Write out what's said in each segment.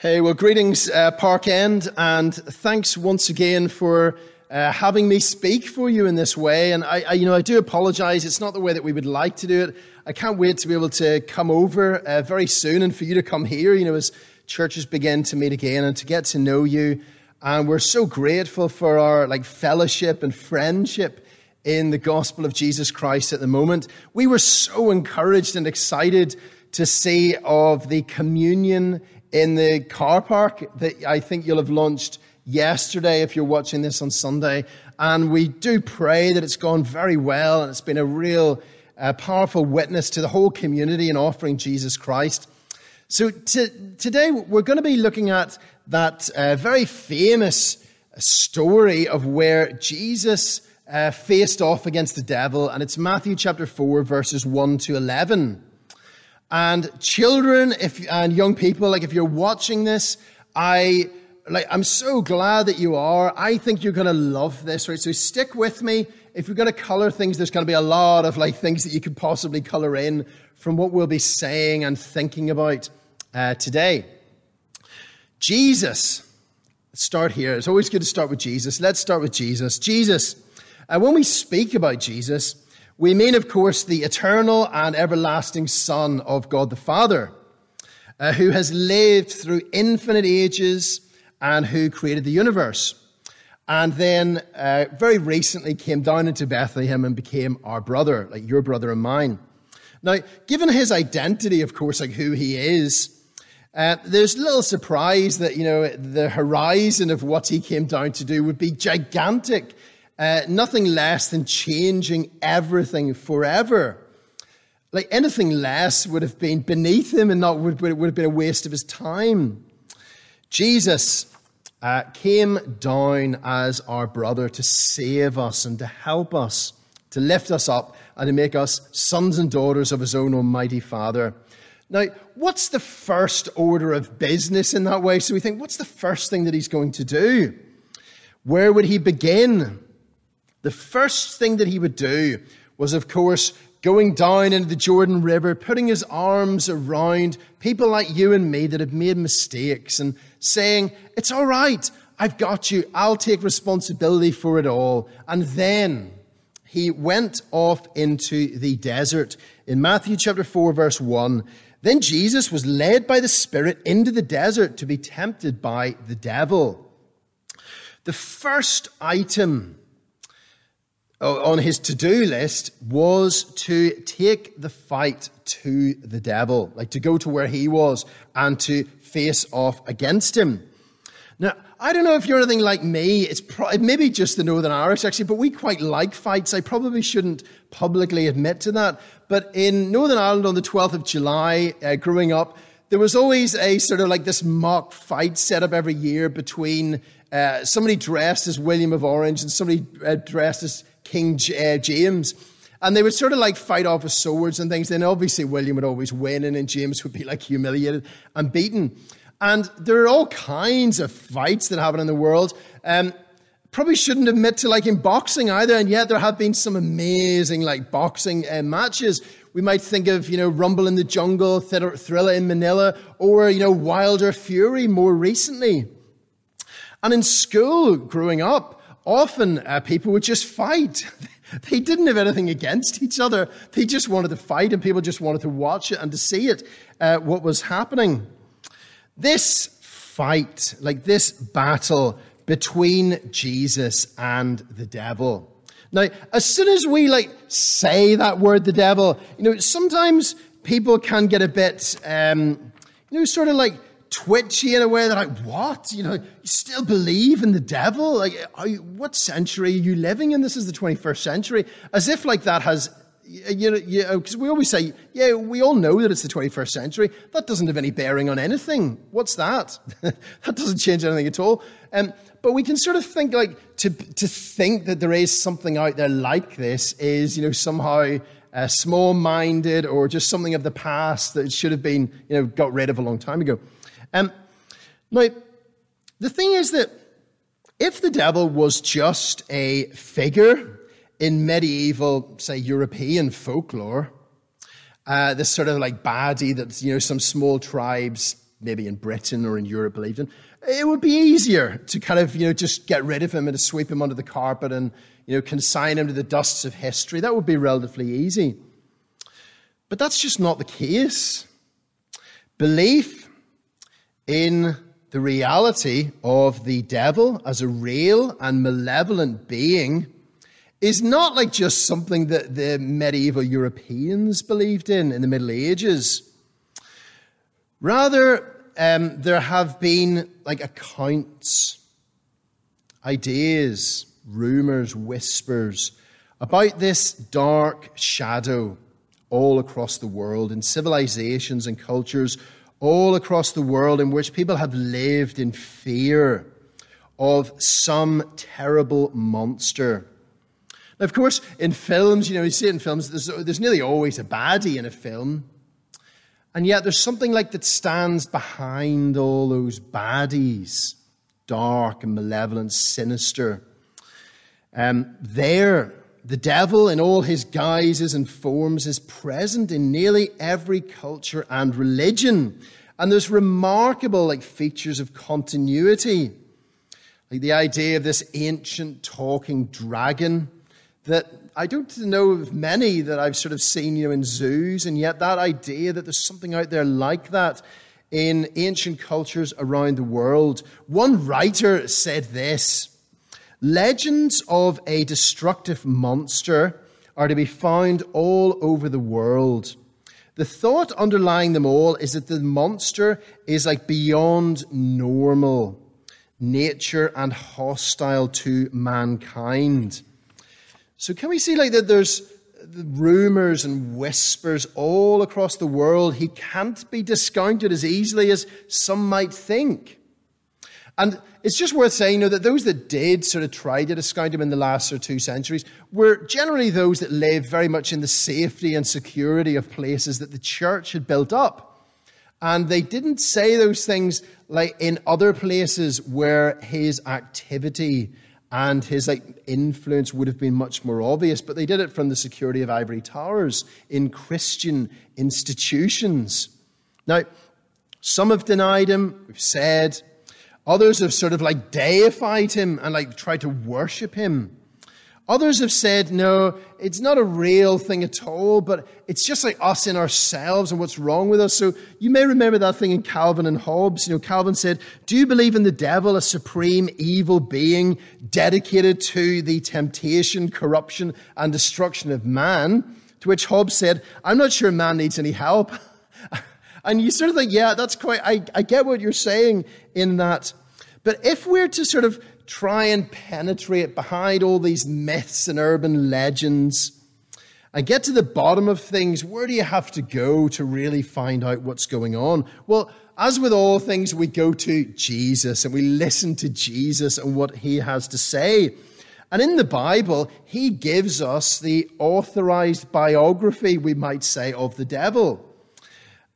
Hey, well, greetings, uh, Park End, and thanks once again for uh, having me speak for you in this way. And I, I, you know, I do apologize. It's not the way that we would like to do it. I can't wait to be able to come over uh, very soon and for you to come here, you know, as churches begin to meet again and to get to know you. And we're so grateful for our like fellowship and friendship in the gospel of Jesus Christ at the moment. We were so encouraged and excited to see of the communion in the car park that I think you'll have launched yesterday if you're watching this on Sunday. And we do pray that it's gone very well and it's been a real uh, powerful witness to the whole community in offering Jesus Christ. So today we're going to be looking at that uh, very famous story of where Jesus uh, faced off against the devil, and it's Matthew chapter 4, verses 1 to 11. And children, if and young people, like if you're watching this, I like I'm so glad that you are. I think you're gonna love this, right? So stick with me. If you're gonna color things, there's gonna be a lot of like things that you could possibly color in from what we'll be saying and thinking about uh, today. Jesus. Let's start here. It's always good to start with Jesus. Let's start with Jesus. Jesus. Uh, when we speak about Jesus, we mean, of course, the eternal and everlasting Son of God the Father, uh, who has lived through infinite ages and who created the universe. And then uh, very recently came down into Bethlehem and became our brother, like your brother and mine. Now, given his identity, of course, like who he is, uh, there's little surprise that, you know, the horizon of what he came down to do would be gigantic uh, nothing less than changing everything forever. Like anything less would have been beneath him and not would, would have been a waste of his time. Jesus uh, came down as our brother to save us and to help us, to lift us up, and to make us sons and daughters of his own Almighty Father. Now, what's the first order of business in that way? So we think, what's the first thing that he's going to do? Where would he begin? The first thing that he would do was, of course, going down into the Jordan River, putting his arms around people like you and me that have made mistakes and saying, It's all right, I've got you, I'll take responsibility for it all. And then he went off into the desert. In Matthew chapter 4, verse 1, then Jesus was led by the Spirit into the desert to be tempted by the devil. The first item on his to do list was to take the fight to the devil, like to go to where he was and to face off against him. Now, I don't know if you're anything like me. It's pro- maybe just the Northern Irish, actually, but we quite like fights. I probably shouldn't publicly admit to that. But in Northern Ireland on the 12th of July, uh, growing up, there was always a sort of like this mock fight set up every year between uh, somebody dressed as William of Orange and somebody uh, dressed as King uh, James. And they would sort of like fight off with swords and things. Then obviously William would always win, and then James would be like humiliated and beaten. And there are all kinds of fights that happen in the world. Um, probably shouldn't admit to like in boxing either, and yet there have been some amazing like boxing uh, matches. We might think of you know Rumble in the Jungle, Thrilla in Manila, or you know Wilder Fury more recently. And in school, growing up, often uh, people would just fight. they didn't have anything against each other. They just wanted to fight, and people just wanted to watch it and to see it, uh, what was happening. This fight, like this battle between Jesus and the devil. Now, as soon as we like say that word, the devil, you know, sometimes people can get a bit, um, you know, sort of like twitchy in a way. They're like, what? You know, you still believe in the devil? Like, you, what century are you living in? This is the 21st century. As if like that has, you know, because we always say, yeah, we all know that it's the 21st century. That doesn't have any bearing on anything. What's that? that doesn't change anything at all. Um, but we can sort of think like to to think that there is something out there like this is, you know, somehow uh, small-minded or just something of the past that should have been, you know, got rid of a long time ago. Um, now, the thing is that if the devil was just a figure in medieval, say, European folklore, uh, this sort of like baddie that you know some small tribes maybe in Britain or in Europe believed in, it would be easier to kind of, you know, just get rid of him and to sweep him under the carpet and, you know, consign him to the dusts of history. That would be relatively easy. But that's just not the case. Belief in the reality of the devil as a real and malevolent being is not like just something that the medieval Europeans believed in in the Middle Ages. Rather, um, there have been like accounts, ideas, rumors, whispers about this dark shadow all across the world in civilizations and cultures all across the world in which people have lived in fear of some terrible monster. Now, of course, in films, you know, you see in films, there's, there's nearly always a baddie in a film. And yet there's something like that stands behind all those baddies, dark and malevolent, sinister. Um, there, the devil in all his guises and forms is present in nearly every culture and religion. And there's remarkable like features of continuity. Like the idea of this ancient talking dragon that I don't know of many that I've sort of seen you know, in zoos, and yet that idea that there's something out there like that in ancient cultures around the world. One writer said this Legends of a destructive monster are to be found all over the world. The thought underlying them all is that the monster is like beyond normal nature and hostile to mankind. So can we see like that there's rumors and whispers all across the world. He can't be discounted as easily as some might think. And it's just worth saying, know, that those that did sort of try to discount him in the last or two centuries were generally those that lived very much in the safety and security of places that the church had built up. And they didn't say those things like in other places where his activity and his like influence would have been much more obvious but they did it from the security of ivory towers in christian institutions now some have denied him we've said others have sort of like deified him and like tried to worship him Others have said, no, it's not a real thing at all, but it's just like us in ourselves and what's wrong with us. So you may remember that thing in Calvin and Hobbes. You know, Calvin said, Do you believe in the devil, a supreme evil being dedicated to the temptation, corruption, and destruction of man? To which Hobbes said, I'm not sure man needs any help. and you sort of think, yeah, that's quite, I, I get what you're saying in that. But if we're to sort of try and penetrate behind all these myths and urban legends and get to the bottom of things, where do you have to go to really find out what's going on? Well, as with all things, we go to Jesus and we listen to Jesus and what he has to say. And in the Bible, he gives us the authorized biography, we might say, of the devil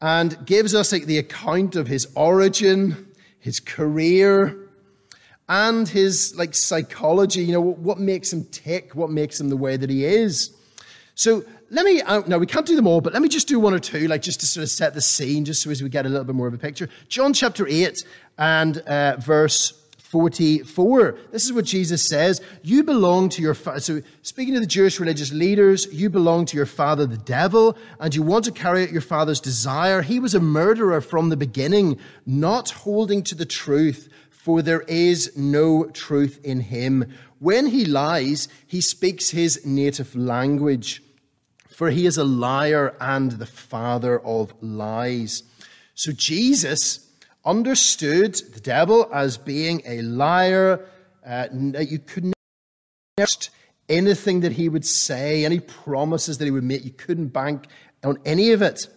and gives us like, the account of his origin, his career, and his like psychology, you know, what makes him tick, what makes him the way that he is. So let me, uh, now we can't do them all, but let me just do one or two, like just to sort of set the scene, just so as we get a little bit more of a picture. John chapter 8 and uh, verse 44. This is what Jesus says. You belong to your father. So, speaking to the Jewish religious leaders, you belong to your father, the devil, and you want to carry out your father's desire. He was a murderer from the beginning, not holding to the truth for there is no truth in him. When he lies, he speaks his native language, for he is a liar and the father of lies. So Jesus understood the devil as being a liar. Uh, you could never trust anything that he would say, any promises that he would make, you couldn't bank on any of it.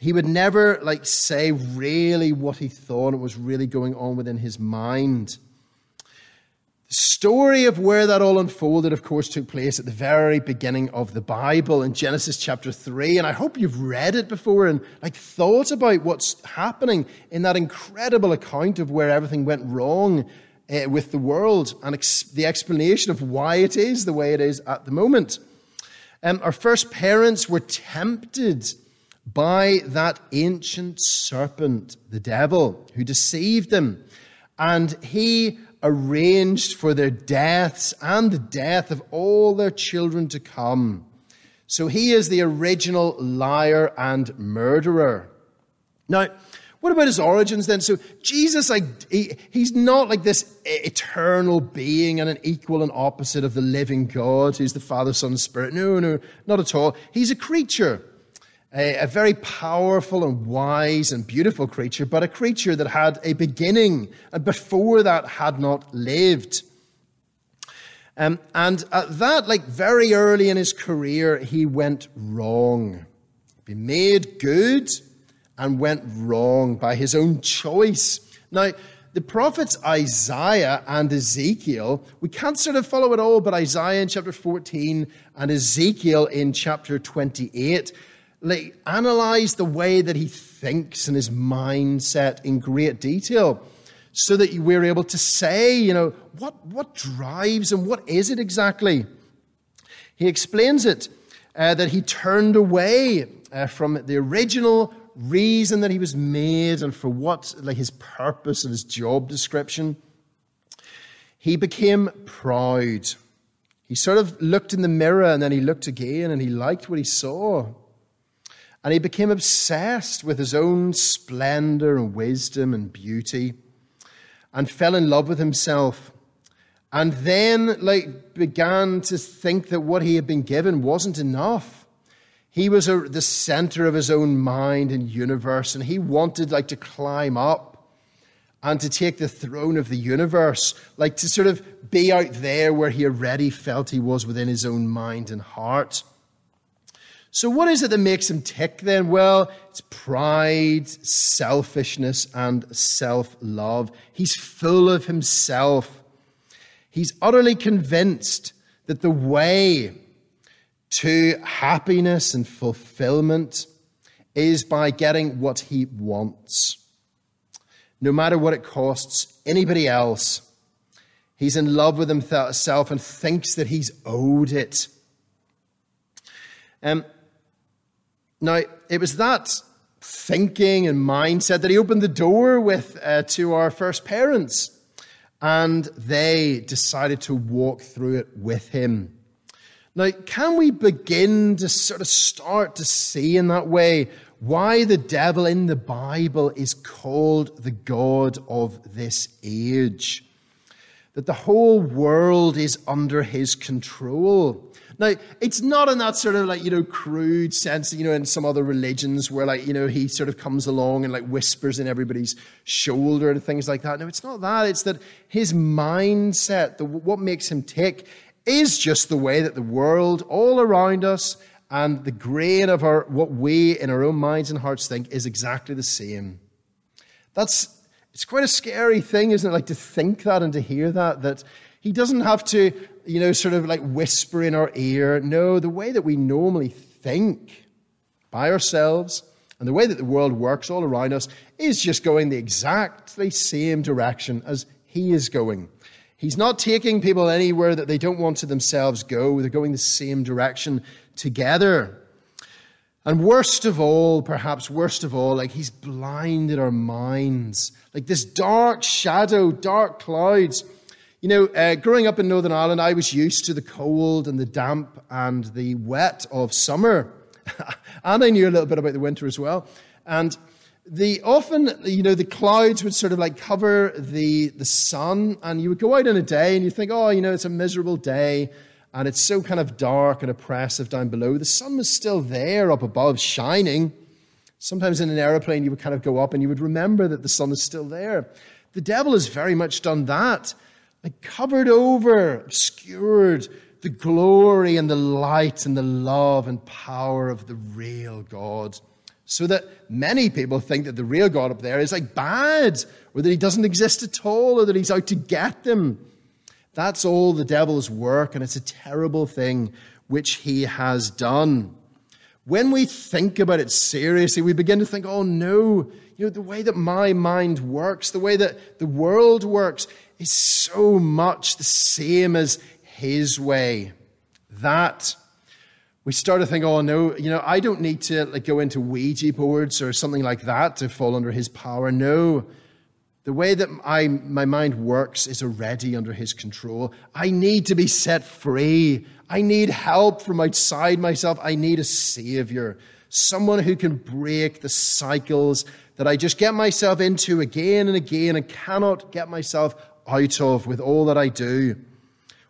He would never like say really what he thought was really going on within his mind. The story of where that all unfolded, of course, took place at the very beginning of the Bible in Genesis chapter 3. And I hope you've read it before and like thought about what's happening in that incredible account of where everything went wrong uh, with the world and ex- the explanation of why it is the way it is at the moment. Um, our first parents were tempted by that ancient serpent, the devil, who deceived them. And he arranged for their deaths and the death of all their children to come. So he is the original liar and murderer. Now, what about his origins then? So Jesus, like, he, he's not like this eternal being and an equal and opposite of the living God who's the Father, Son, and Spirit. No, no, not at all. He's a creature a, a, very powerful and wise and beautiful creature, but a creature that had a beginning and before that had not lived. Um, and at that, like very early in his career, he went wrong. He made good and went wrong by his own choice. Now, the prophets Isaiah and Ezekiel, we can't sort of follow it all, but Isaiah in chapter 14 and Ezekiel in chapter 28 like, analyze the way that he thinks and his mindset in great detail so that we're able to say, you know, what, what drives and what is it exactly? He explains it uh, that he turned away uh, from the original reason that he was made and for what, like his purpose and his job description. He became proud. He sort of looked in the mirror and then he looked again and he liked what he saw. And he became obsessed with his own splendor and wisdom and beauty and fell in love with himself. And then, like, began to think that what he had been given wasn't enough. He was a, the center of his own mind and universe, and he wanted, like, to climb up and to take the throne of the universe, like to sort of be out there where he already felt he was within his own mind and heart. So, what is it that makes him tick then? Well, it's pride, selfishness, and self love. He's full of himself. He's utterly convinced that the way to happiness and fulfillment is by getting what he wants. No matter what it costs anybody else, he's in love with himself and thinks that he's owed it. Um, now, it was that thinking and mindset that he opened the door with uh, to our first parents, and they decided to walk through it with him. Now, can we begin to sort of start to see in that way why the devil in the Bible is called the God of this age? That the whole world is under his control. Now, it's not in that sort of like, you know, crude sense, you know, in some other religions where like, you know, he sort of comes along and like whispers in everybody's shoulder and things like that. No, it's not that. It's that his mindset, the, what makes him tick, is just the way that the world all around us and the grain of our, what we in our own minds and hearts think is exactly the same. That's, it's quite a scary thing, isn't it? Like to think that and to hear that, that he doesn't have to, you know, sort of like whisper in our ear. No, the way that we normally think by ourselves and the way that the world works all around us is just going the exactly same direction as he is going. He's not taking people anywhere that they don't want to themselves go. They're going the same direction together. And worst of all, perhaps worst of all, like he's blinded our minds. Like this dark shadow, dark clouds you know, uh, growing up in Northern Ireland, I was used to the cold and the damp and the wet of summer. and I knew a little bit about the winter as well. And the often, you know, the clouds would sort of like cover the, the sun, and you would go out in a day and you think, oh, you know, it's a miserable day, and it's so kind of dark and oppressive down below. The sun was still there up above, shining. Sometimes in an aeroplane, you would kind of go up and you would remember that the sun is still there. The devil has very much done that like covered over, obscured the glory and the light and the love and power of the real God. So that many people think that the real God up there is like bad, or that he doesn't exist at all, or that he's out to get them. That's all the devil's work, and it's a terrible thing which he has done. When we think about it seriously, we begin to think, oh no, you know, the way that my mind works, the way that the world works, is so much the same as his way. That we start to think, oh no, you know, I don't need to like go into Ouija boards or something like that to fall under his power. No. The way that I, my mind works is already under his control. I need to be set free. I need help from outside myself. I need a savior, someone who can break the cycles that I just get myself into again and again and cannot get myself out of with all that I do.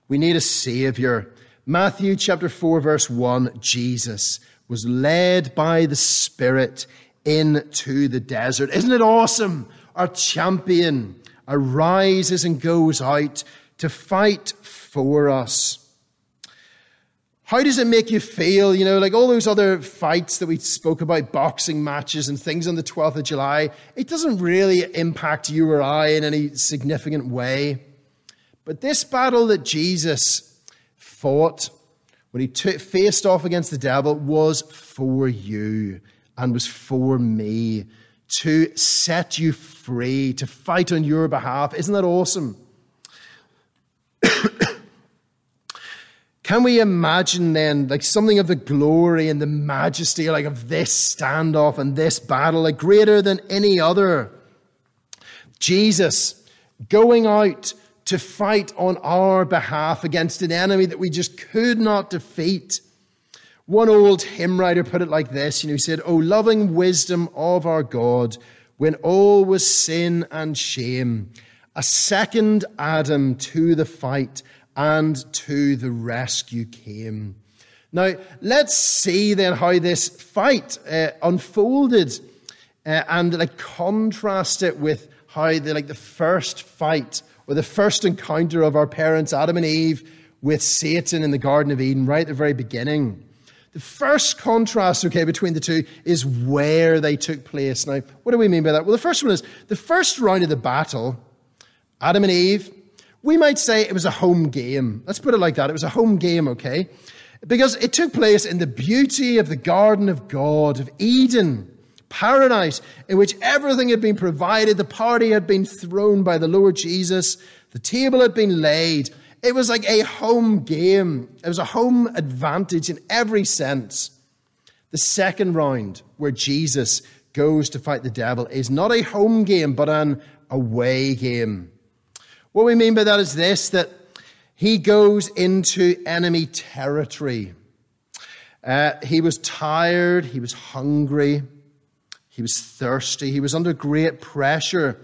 We need a savior. Matthew chapter 4 verse 1, Jesus was led by the Spirit into the desert. Isn't it awesome? Our champion arises and goes out to fight for us. How does it make you feel? You know, like all those other fights that we spoke about, boxing matches and things on the 12th of July, it doesn't really impact you or I in any significant way. But this battle that Jesus fought when he t- faced off against the devil was for you and was for me to set you free, to fight on your behalf. Isn't that awesome? Can we imagine then, like something of the glory and the majesty, like of this standoff and this battle, like greater than any other? Jesus going out to fight on our behalf against an enemy that we just could not defeat. One old hymn writer put it like this, you know, he said, O loving wisdom of our God, when all was sin and shame, a second Adam to the fight and to the rescue came. Now, let's see then how this fight uh, unfolded uh, and like contrast it with how the, like the first fight or the first encounter of our parents, Adam and Eve, with Satan in the Garden of Eden, right at the very beginning. The first contrast, okay, between the two is where they took place. Now, what do we mean by that? Well, the first one is the first round of the battle, Adam and Eve, we might say it was a home game. Let's put it like that. It was a home game, okay? Because it took place in the beauty of the garden of God, of Eden, paradise, in which everything had been provided, the party had been thrown by the Lord Jesus, the table had been laid, it was like a home game. It was a home advantage in every sense. The second round, where Jesus goes to fight the devil, is not a home game, but an away game. What we mean by that is this that he goes into enemy territory. Uh, he was tired, he was hungry, he was thirsty, he was under great pressure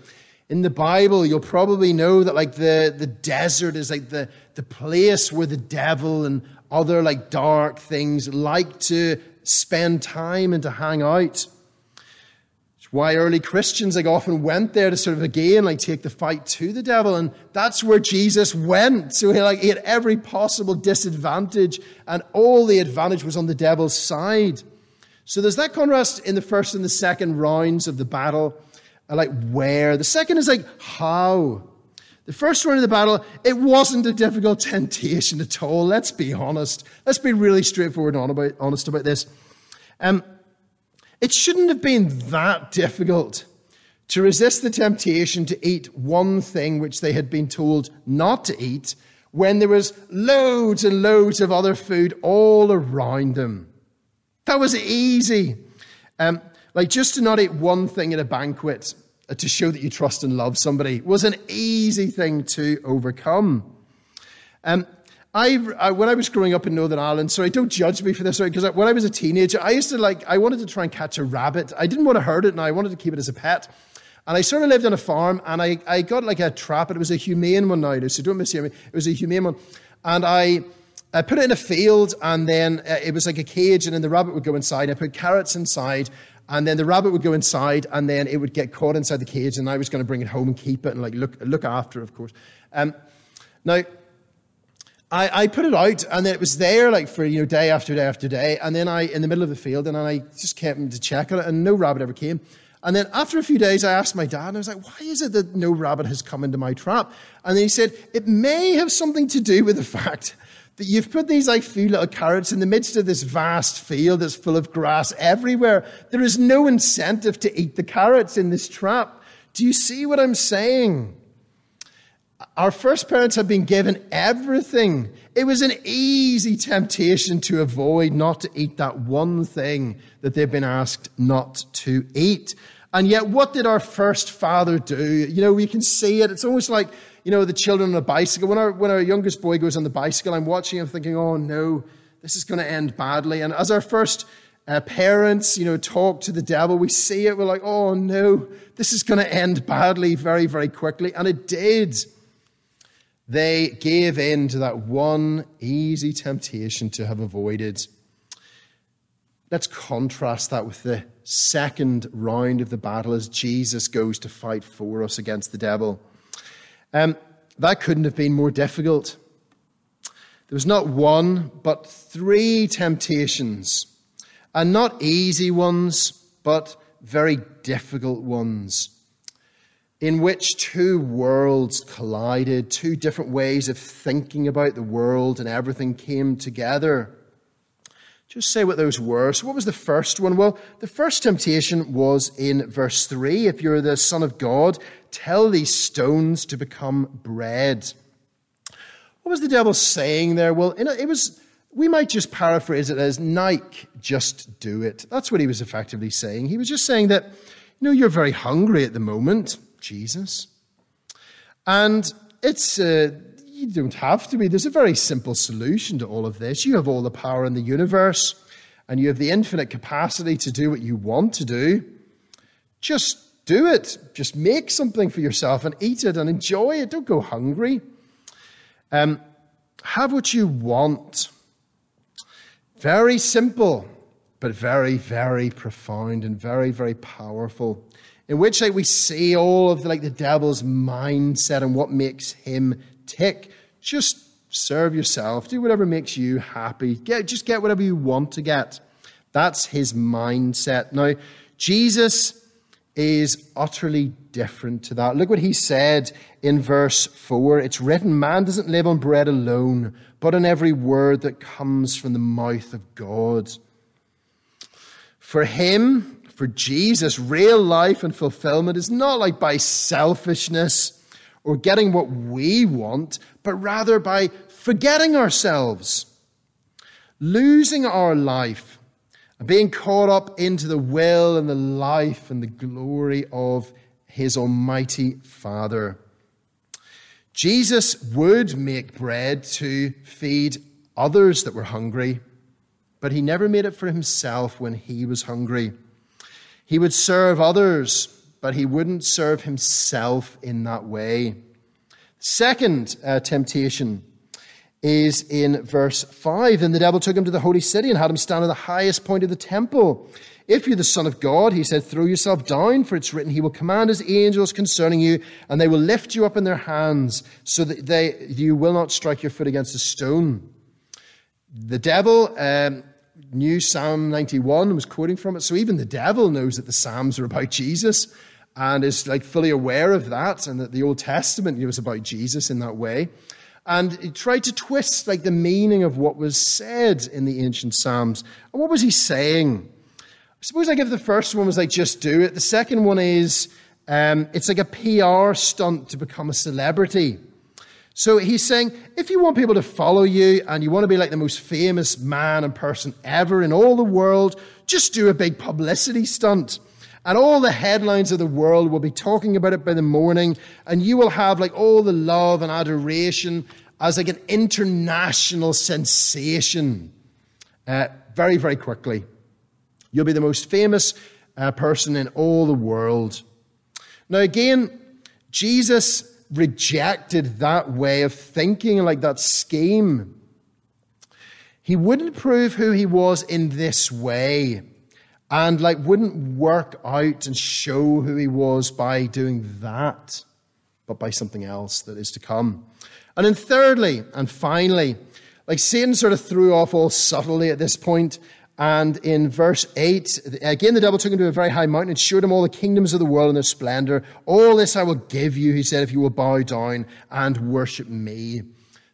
in the Bible, you'll probably know that like the, the desert is like the, the place where the devil and other like dark things like to spend time and to hang out. It's why early Christians like often went there to sort of again like take the fight to the devil, and that's where Jesus went. So he like he had every possible disadvantage, and all the advantage was on the devil's side. So there's that contrast in the first and the second rounds of the battle like where. The second is like how. The first round of the battle, it wasn't a difficult temptation at all. Let's be honest. Let's be really straightforward and honest about this. Um, it shouldn't have been that difficult to resist the temptation to eat one thing which they had been told not to eat when there was loads and loads of other food all around them. That was easy. Um, like just to not eat one thing at a banquet uh, to show that you trust and love somebody was an easy thing to overcome. Um, I, I, when I was growing up in Northern Ireland, sorry, don't judge me for this, because when I was a teenager, I used to like, I wanted to try and catch a rabbit. I didn't want to hurt it, and I wanted to keep it as a pet. And I sort of lived on a farm, and I, I got like a trap, it was a humane one now, so don't mishear me. It was a humane one. And I, I put it in a field, and then uh, it was like a cage, and then the rabbit would go inside. I put carrots inside, and then the rabbit would go inside, and then it would get caught inside the cage, and I was going to bring it home and keep it and like look look after, it, of course. Um, now, I, I put it out, and it was there like for you know day after day after day, and then I in the middle of the field, and I just came to check on it, and no rabbit ever came. And then after a few days, I asked my dad, and I was like, why is it that no rabbit has come into my trap? And then he said, it may have something to do with the fact that you've put these like few little carrots in the midst of this vast field that's full of grass everywhere. There is no incentive to eat the carrots in this trap. Do you see what I'm saying? Our first parents had been given everything. It was an easy temptation to avoid not to eat that one thing that they've been asked not to eat. And yet, what did our first father do? You know, we can see it. It's almost like, you know, the children on a bicycle. When our, when our youngest boy goes on the bicycle, I'm watching him thinking, oh no, this is going to end badly. And as our first uh, parents, you know, talk to the devil, we see it, we're like, oh no, this is going to end badly very, very quickly. And it did. They gave in to that one easy temptation to have avoided. Let's contrast that with the second round of the battle as Jesus goes to fight for us against the devil. Um, that couldn't have been more difficult. There was not one, but three temptations, and not easy ones, but very difficult ones in which two worlds collided, two different ways of thinking about the world and everything came together. Just say what those were. So, what was the first one? Well, the first temptation was in verse 3. If you're the Son of God, tell these stones to become bread. What was the devil saying there? Well, it was, we might just paraphrase it as Nike, just do it. That's what he was effectively saying. He was just saying that, you know, you're very hungry at the moment. Jesus. And it's, uh, you don't have to be. There's a very simple solution to all of this. You have all the power in the universe, and you have the infinite capacity to do what you want to do. Just do it. Just make something for yourself and eat it and enjoy it. Don't go hungry. Um, have what you want. Very simple, but very, very profound and very, very powerful in which like we see all of the, like the devil's mindset and what makes him tick. Just serve yourself, do whatever makes you happy. Get just get whatever you want to get. That's his mindset. Now, Jesus is utterly different to that. Look what he said in verse 4. It's written, Man doesn't live on bread alone, but on every word that comes from the mouth of God. For him, for Jesus, real life and fulfillment is not like by selfishness or getting what we want, but rather by forgetting ourselves, losing our life, and being caught up into the will and the life and the glory of his Almighty Father. Jesus would make bread to feed others that were hungry, but he never made it for himself when he was hungry. He would serve others, but he wouldn't serve himself in that way. Second uh, temptation is in verse 5. Then the devil took him to the holy city and had him stand at the highest point of the temple. If you're the Son of God, he said, throw yourself down, for it's written, He will command His angels concerning you, and they will lift you up in their hands, so that they, you will not strike your foot against a stone. The devil um, knew Psalm 91 and was quoting from it. So even the devil knows that the Psalms are about Jesus and is like fully aware of that and that the Old Testament was about Jesus in that way. And he tried to twist like the meaning of what was said in the ancient Psalms. And what was he saying? I suppose like if the first one was like just do it, the second one is um, it's like a PR stunt to become a celebrity. So he's saying, if you want people to follow you and you want to be like the most famous man and person ever in all the world, just do a big publicity stunt. And all the headlines of the world will be talking about it by the morning, and you will have like all the love and adoration as like an international sensation uh, very, very quickly. You'll be the most famous uh, person in all the world. Now, again, Jesus rejected that way of thinking, like that scheme. He wouldn't prove who he was in this way and like wouldn't work out and show who he was by doing that, but by something else that is to come. And then thirdly and finally, like Satan sort of threw off all subtly at this point and in verse 8, again, the devil took him to a very high mountain and showed him all the kingdoms of the world and their splendor. All this I will give you, he said, if you will bow down and worship me.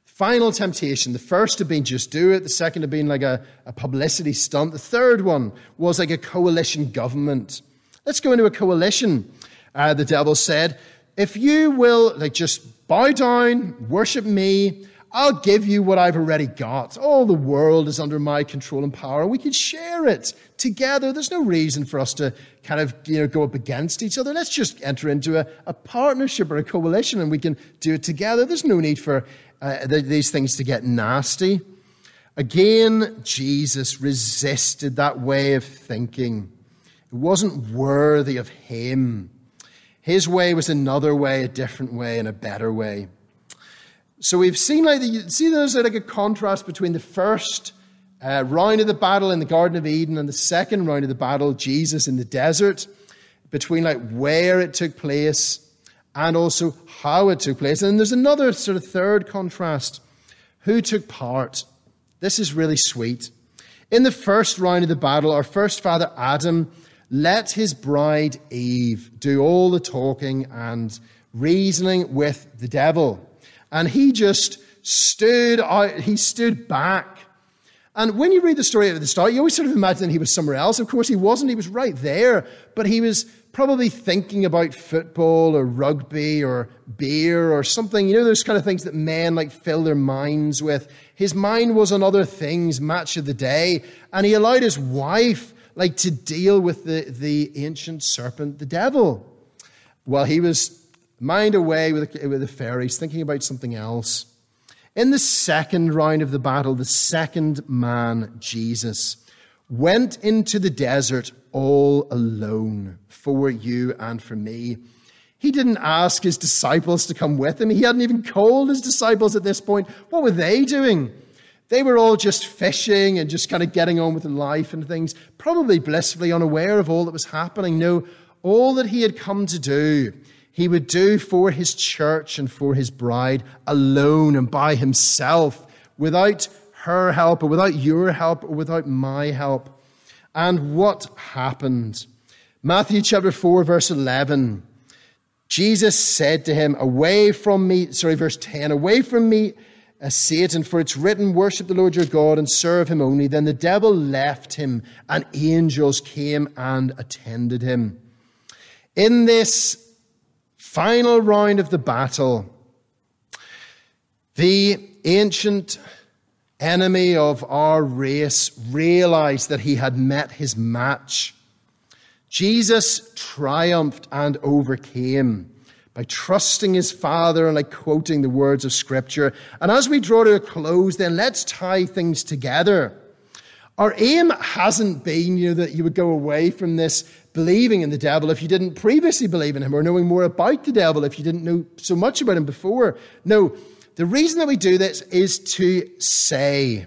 Final temptation. The first had been just do it. The second had been like a, a publicity stunt. The third one was like a coalition government. Let's go into a coalition, uh, the devil said. if you will like just bow down, worship me, I'll give you what I've already got. All the world is under my control and power. We can share it together. There's no reason for us to kind of you know go up against each other. Let's just enter into a, a partnership or a coalition and we can do it together. There's no need for uh, these things to get nasty. Again, Jesus resisted that way of thinking. It wasn't worthy of him. His way was another way, a different way, and a better way. So we've seen like the, see there's like a contrast between the first uh, round of the battle in the Garden of Eden and the second round of the battle, Jesus in the desert, between like where it took place and also how it took place. And there's another sort of third contrast: who took part. This is really sweet. In the first round of the battle, our first father Adam let his bride Eve do all the talking and reasoning with the devil. And he just stood out, he stood back. And when you read the story at the start, you always sort of imagine he was somewhere else. Of course, he wasn't. He was right there. But he was probably thinking about football or rugby or beer or something. You know, those kind of things that men like fill their minds with. His mind was on other things, match of the day. And he allowed his wife like to deal with the, the ancient serpent, the devil. While he was mind away with the, with the fairies, thinking about something else. In the second round of the battle, the second man, Jesus, went into the desert all alone for you and for me. He didn't ask his disciples to come with him. He hadn't even called his disciples at this point. What were they doing? They were all just fishing and just kind of getting on with life and things, probably blissfully unaware of all that was happening. No, all that he had come to do he would do for his church and for his bride alone and by himself without her help or without your help or without my help. And what happened? Matthew chapter 4, verse 11. Jesus said to him, Away from me, sorry, verse 10, away from me, uh, Satan, for it's written, Worship the Lord your God and serve him only. Then the devil left him, and angels came and attended him. In this final round of the battle, the ancient enemy of our race realized that he had met his match. Jesus triumphed and overcame by trusting his Father and like quoting the words of Scripture. And as we draw to a close, then let's tie things together. Our aim hasn't been, you know, that you would go away from this believing in the devil if you didn't previously believe in him or knowing more about the devil if you didn't know so much about him before. No, the reason that we do this is to say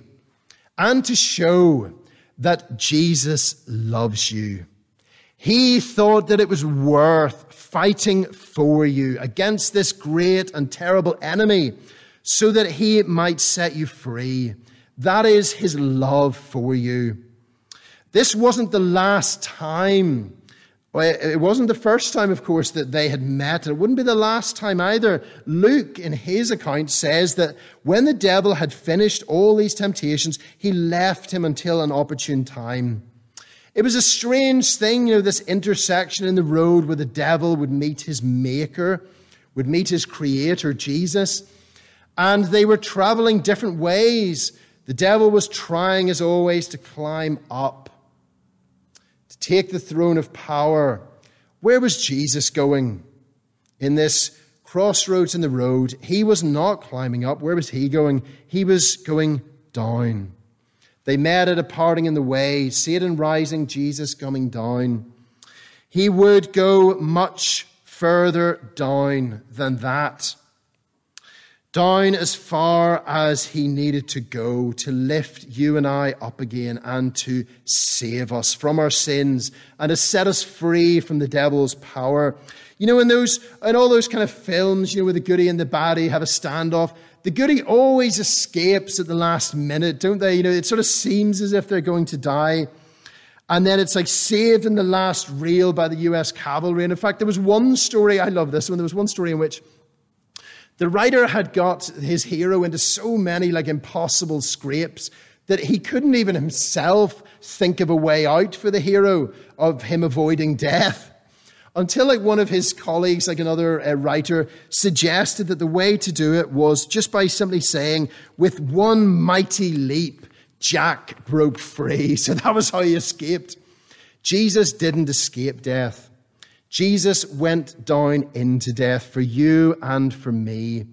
and to show that Jesus loves you. He thought that it was worth fighting for you against this great and terrible enemy so that he might set you free. That is his love for you. This wasn't the last time. Uh, it wasn't the first time, of course, that they had met. It wouldn't be the last time either. Luke, in his account, says that when the devil had finished all these temptations, he left him until an opportune time. It was a strange thing, you know, this intersection in the road where the devil would meet his maker, would meet his creator, Jesus. And they were traveling different ways. The devil was trying, as always, to climb up, take the throne of power. Where was Jesus going in this crossroads in the road? He was not climbing up. Where was he going? He was going down. They met at a parting in the way, Satan rising, Jesus coming down. He would go much further down than that down as far as he needed to go to lift you and I up again and to save us from our sins and to set us free from the devil's power. You know, in those, in all those kind of films, you know, where the goody and the baddie have a standoff, the goody always escapes at the last minute, don't they? You know, it sort of seems as if they're going to die. And then it's like saved in the last reel by the US cavalry. And in fact, there was one story, I love this one, there was one story in which the writer had got his hero into so many like impossible scrapes that he couldn't even himself think of a way out for the hero of him avoiding death until like one of his colleagues, like another uh, writer, suggested that the way to do it was just by simply saying, with one mighty leap, Jack broke free. So that was how he escaped. Jesus didn't escape death. Jesus went down into death for you and for me.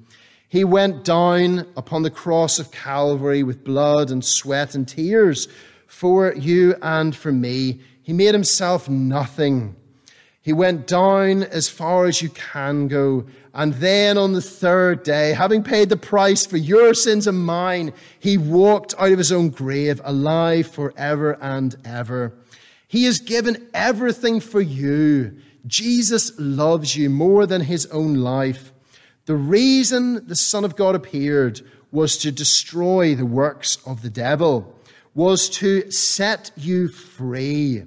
He went down upon the cross of Calvary with blood and sweat and tears for you and for me. He made himself nothing. He went down as far as you can go. And then on the third day, having paid the price for your sins and mine, he walked out of his own grave alive forever and ever. He has given everything for you. Jesus loves you more than his own life. The reason the Son of God appeared was to destroy the works of the devil, was to set you free,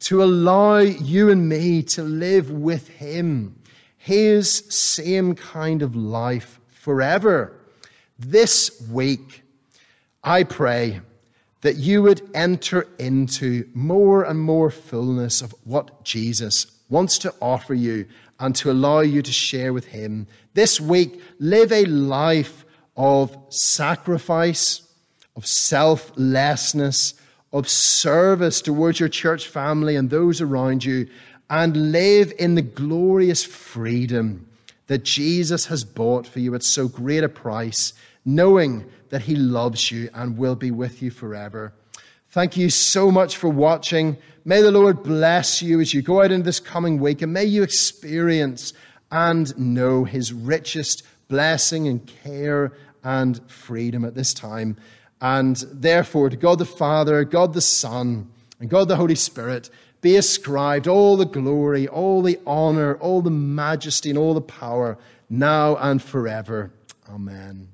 to allow you and me to live with Him, His same kind of life forever. This week, I pray that you would enter into more and more fullness of what Jesus wants to offer you and to allow you to share with Him. This week, live a life of sacrifice, of selflessness, of service towards your church family and those around you, and live in the glorious freedom that Jesus has bought for you at so great a price, knowing that He loves you and will be with you forever. Thank you so much for watching. May the Lord bless you as you go out into this coming week, and may you experience and know his richest blessing and care and freedom at this time. And therefore, to God the Father, God the Son, and God the Holy Spirit be ascribed all the glory, all the honor, all the majesty, and all the power now and forever. Amen.